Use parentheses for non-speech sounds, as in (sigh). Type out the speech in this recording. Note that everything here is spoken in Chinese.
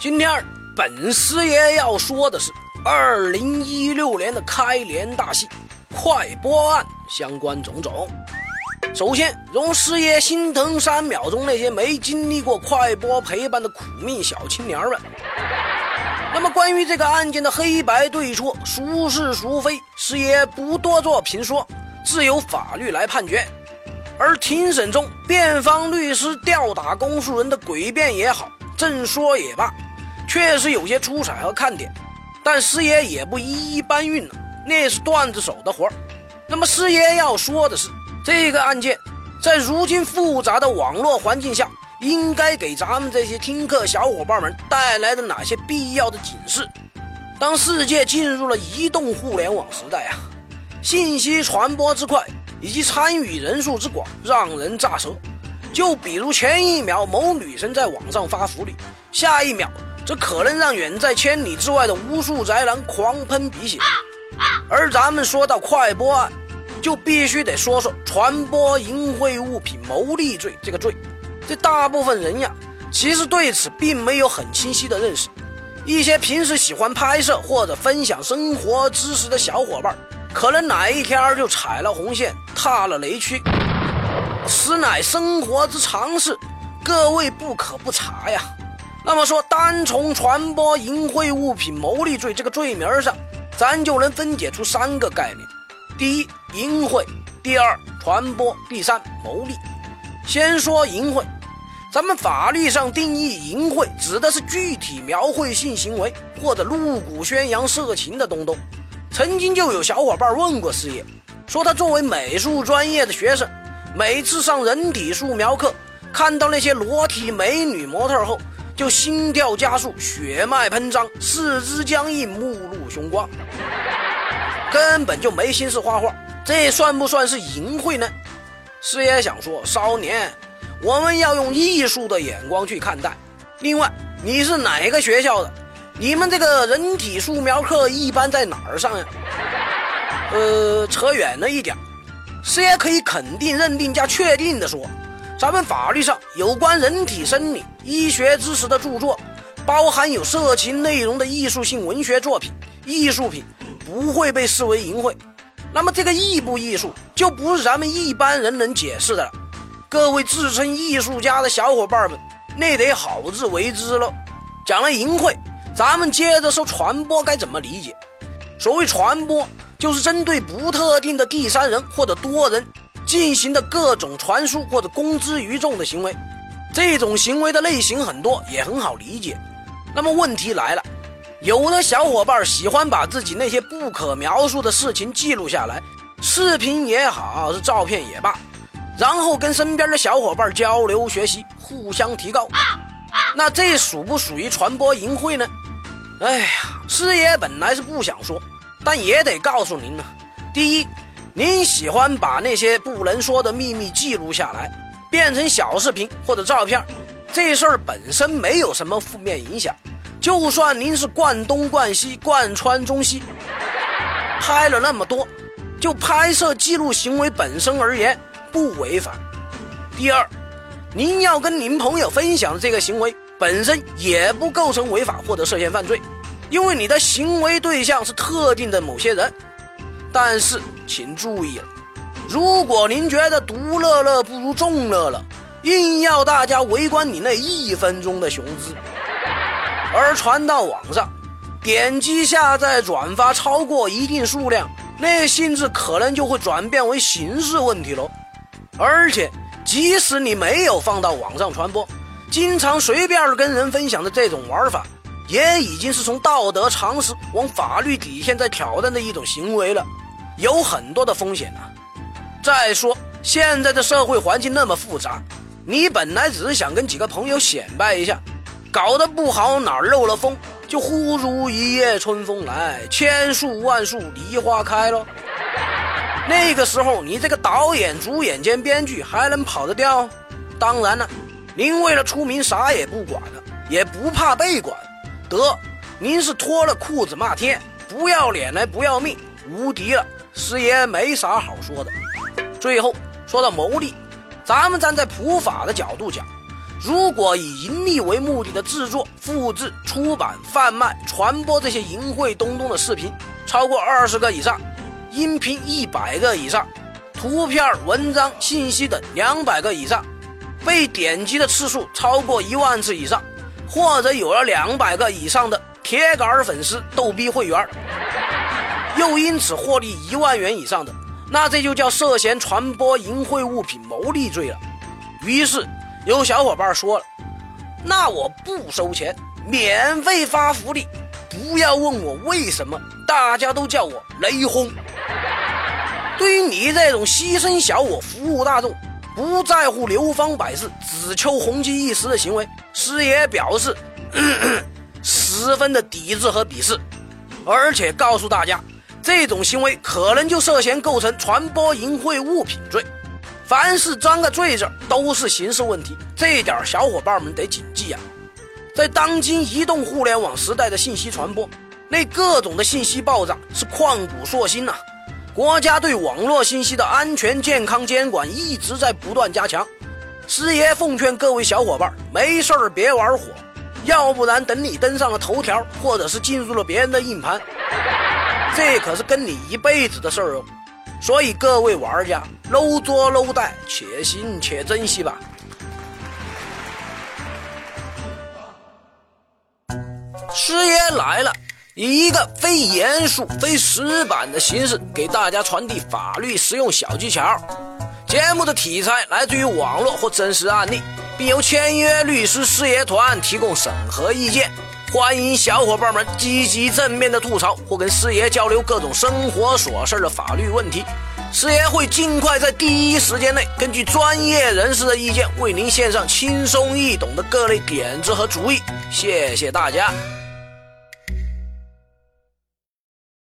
今天本师爷要说的是二零一六年的开年大戏——快播案相关种种。首先，容师爷心疼三秒钟那些没经历过快播陪伴的苦命小青年们。那么，关于这个案件的黑白对错、孰是孰非，师爷不多做评说，自有法律来判决。而庭审中，辩方律师吊打公诉人的诡辩也好，正说也罢，确实有些出彩和看点。但师爷也不一一搬运了，那是段子手的活那么，师爷要说的是。这个案件，在如今复杂的网络环境下，应该给咱们这些听课小伙伴们带来的哪些必要的警示？当世界进入了移动互联网时代啊，信息传播之快以及参与人数之广，让人咋舌。就比如前一秒某女生在网上发福利，下一秒这可能让远在千里之外的无数宅男狂喷鼻血。而咱们说到快播案。就必须得说说传播淫秽物品牟利罪这个罪，这大部分人呀，其实对此并没有很清晰的认识。一些平时喜欢拍摄或者分享生活知识的小伙伴，可能哪一天就踩了红线，踏了雷区。此乃生活之常识，各位不可不察呀。那么说，单从传播淫秽物品牟利罪这个罪名上，咱就能分解出三个概念。第一，淫秽；第二，传播；第三，牟利。先说淫秽，咱们法律上定义淫秽，指的是具体描绘性行为或者露骨宣扬色情的东东。曾经就有小伙伴问过师爷，说他作为美术专业的学生，每次上人体素描课，看到那些裸体美女模特后，就心跳加速、血脉喷张、四肢僵硬、目露凶光。根本就没心思画画，这算不算是淫秽呢？师爷想说，少年，我们要用艺术的眼光去看待。另外，你是哪个学校的？你们这个人体素描课一般在哪儿上呀？呃，扯远了一点，师爷可以肯定、认定加确定的说，咱们法律上有关人体生理、医学知识的著作，包含有色情内容的艺术性文学作品、艺术品。不会被视为淫秽，那么这个艺不艺术就不是咱们一般人能解释的了。各位自称艺术家的小伙伴们，那得好自为之喽。讲了淫秽，咱们接着说传播该怎么理解？所谓传播，就是针对不特定的第三人或者多人进行的各种传输或者公之于众的行为。这种行为的类型很多，也很好理解。那么问题来了。有的小伙伴喜欢把自己那些不可描述的事情记录下来，视频也好，是照片也罢，然后跟身边的小伙伴交流学习，互相提高。那这属不属于传播淫秽呢？哎呀，师爷本来是不想说，但也得告诉您呢。第一，您喜欢把那些不能说的秘密记录下来，变成小视频或者照片，这事儿本身没有什么负面影响。就算您是贯东贯西贯穿中西，拍了那么多，就拍摄记录行为本身而言不违法。第二，您要跟您朋友分享这个行为本身也不构成违法或者涉嫌犯罪，因为你的行为对象是特定的某些人。但是请注意了，如果您觉得独乐乐不如众乐乐，硬要大家围观你那一分钟的雄姿。而传到网上，点击下载、转发超过一定数量，那性质可能就会转变为刑事问题喽。而且，即使你没有放到网上传播，经常随便跟人分享的这种玩法，也已经是从道德常识往法律底线在挑战的一种行为了，有很多的风险啊。再说，现在的社会环境那么复杂，你本来只是想跟几个朋友显摆一下。搞得不好，哪儿漏了风，就忽如一夜春风来，千树万树梨花开喽。那个时候，你这个导演、主演兼编剧还能跑得掉？当然了，您为了出名，啥也不管了，也不怕被管。得，您是脱了裤子骂天，不要脸来不要命，无敌了。师爷没啥好说的。最后说到牟利，咱们站在普法的角度讲。如果以盈利为目的的制作、复制、出版、贩卖、传播这些淫秽东东的视频超过二十个以上，音频一百个以上，图片、文章、信息等两百个以上，被点击的次数超过一万次以上，或者有了两百个以上的铁杆粉丝、逗逼会员，又因此获利一万元以上的，那这就叫涉嫌传播淫秽物品牟利罪了。于是。有小伙伴说了：“那我不收钱，免费发福利，不要问我为什么，大家都叫我雷轰。”对于你这种牺牲小我、服务大众、不在乎流芳百世、只求红极一时的行为，师爷表示 (coughs) 十分的抵制和鄙视，而且告诉大家，这种行为可能就涉嫌构成传播淫秽物品罪。凡是沾个“罪”字，都是刑事问题，这点小伙伴们得谨记啊！在当今移动互联网时代的信息传播，那各种的信息爆炸是旷古烁今呐。国家对网络信息的安全健康监管一直在不断加强。师爷奉劝各位小伙伴，没事儿别玩火，要不然等你登上了头条，或者是进入了别人的硬盘，这可是跟你一辈子的事儿哦。所以各位玩家，搂桌搂带，且行且珍惜吧。师爷来了，以一个非严肃、非死板的形式，给大家传递法律实用小技巧。节目的题材来自于网络或真实案例，并由签约律师师爷团提供审核意见。欢迎小伙伴们积极正面的吐槽或跟师爷交流各种生活琐事的法律问题，师爷会尽快在第一时间内根据专业人士的意见为您献上轻松易懂的各类点子和主意。谢谢大家。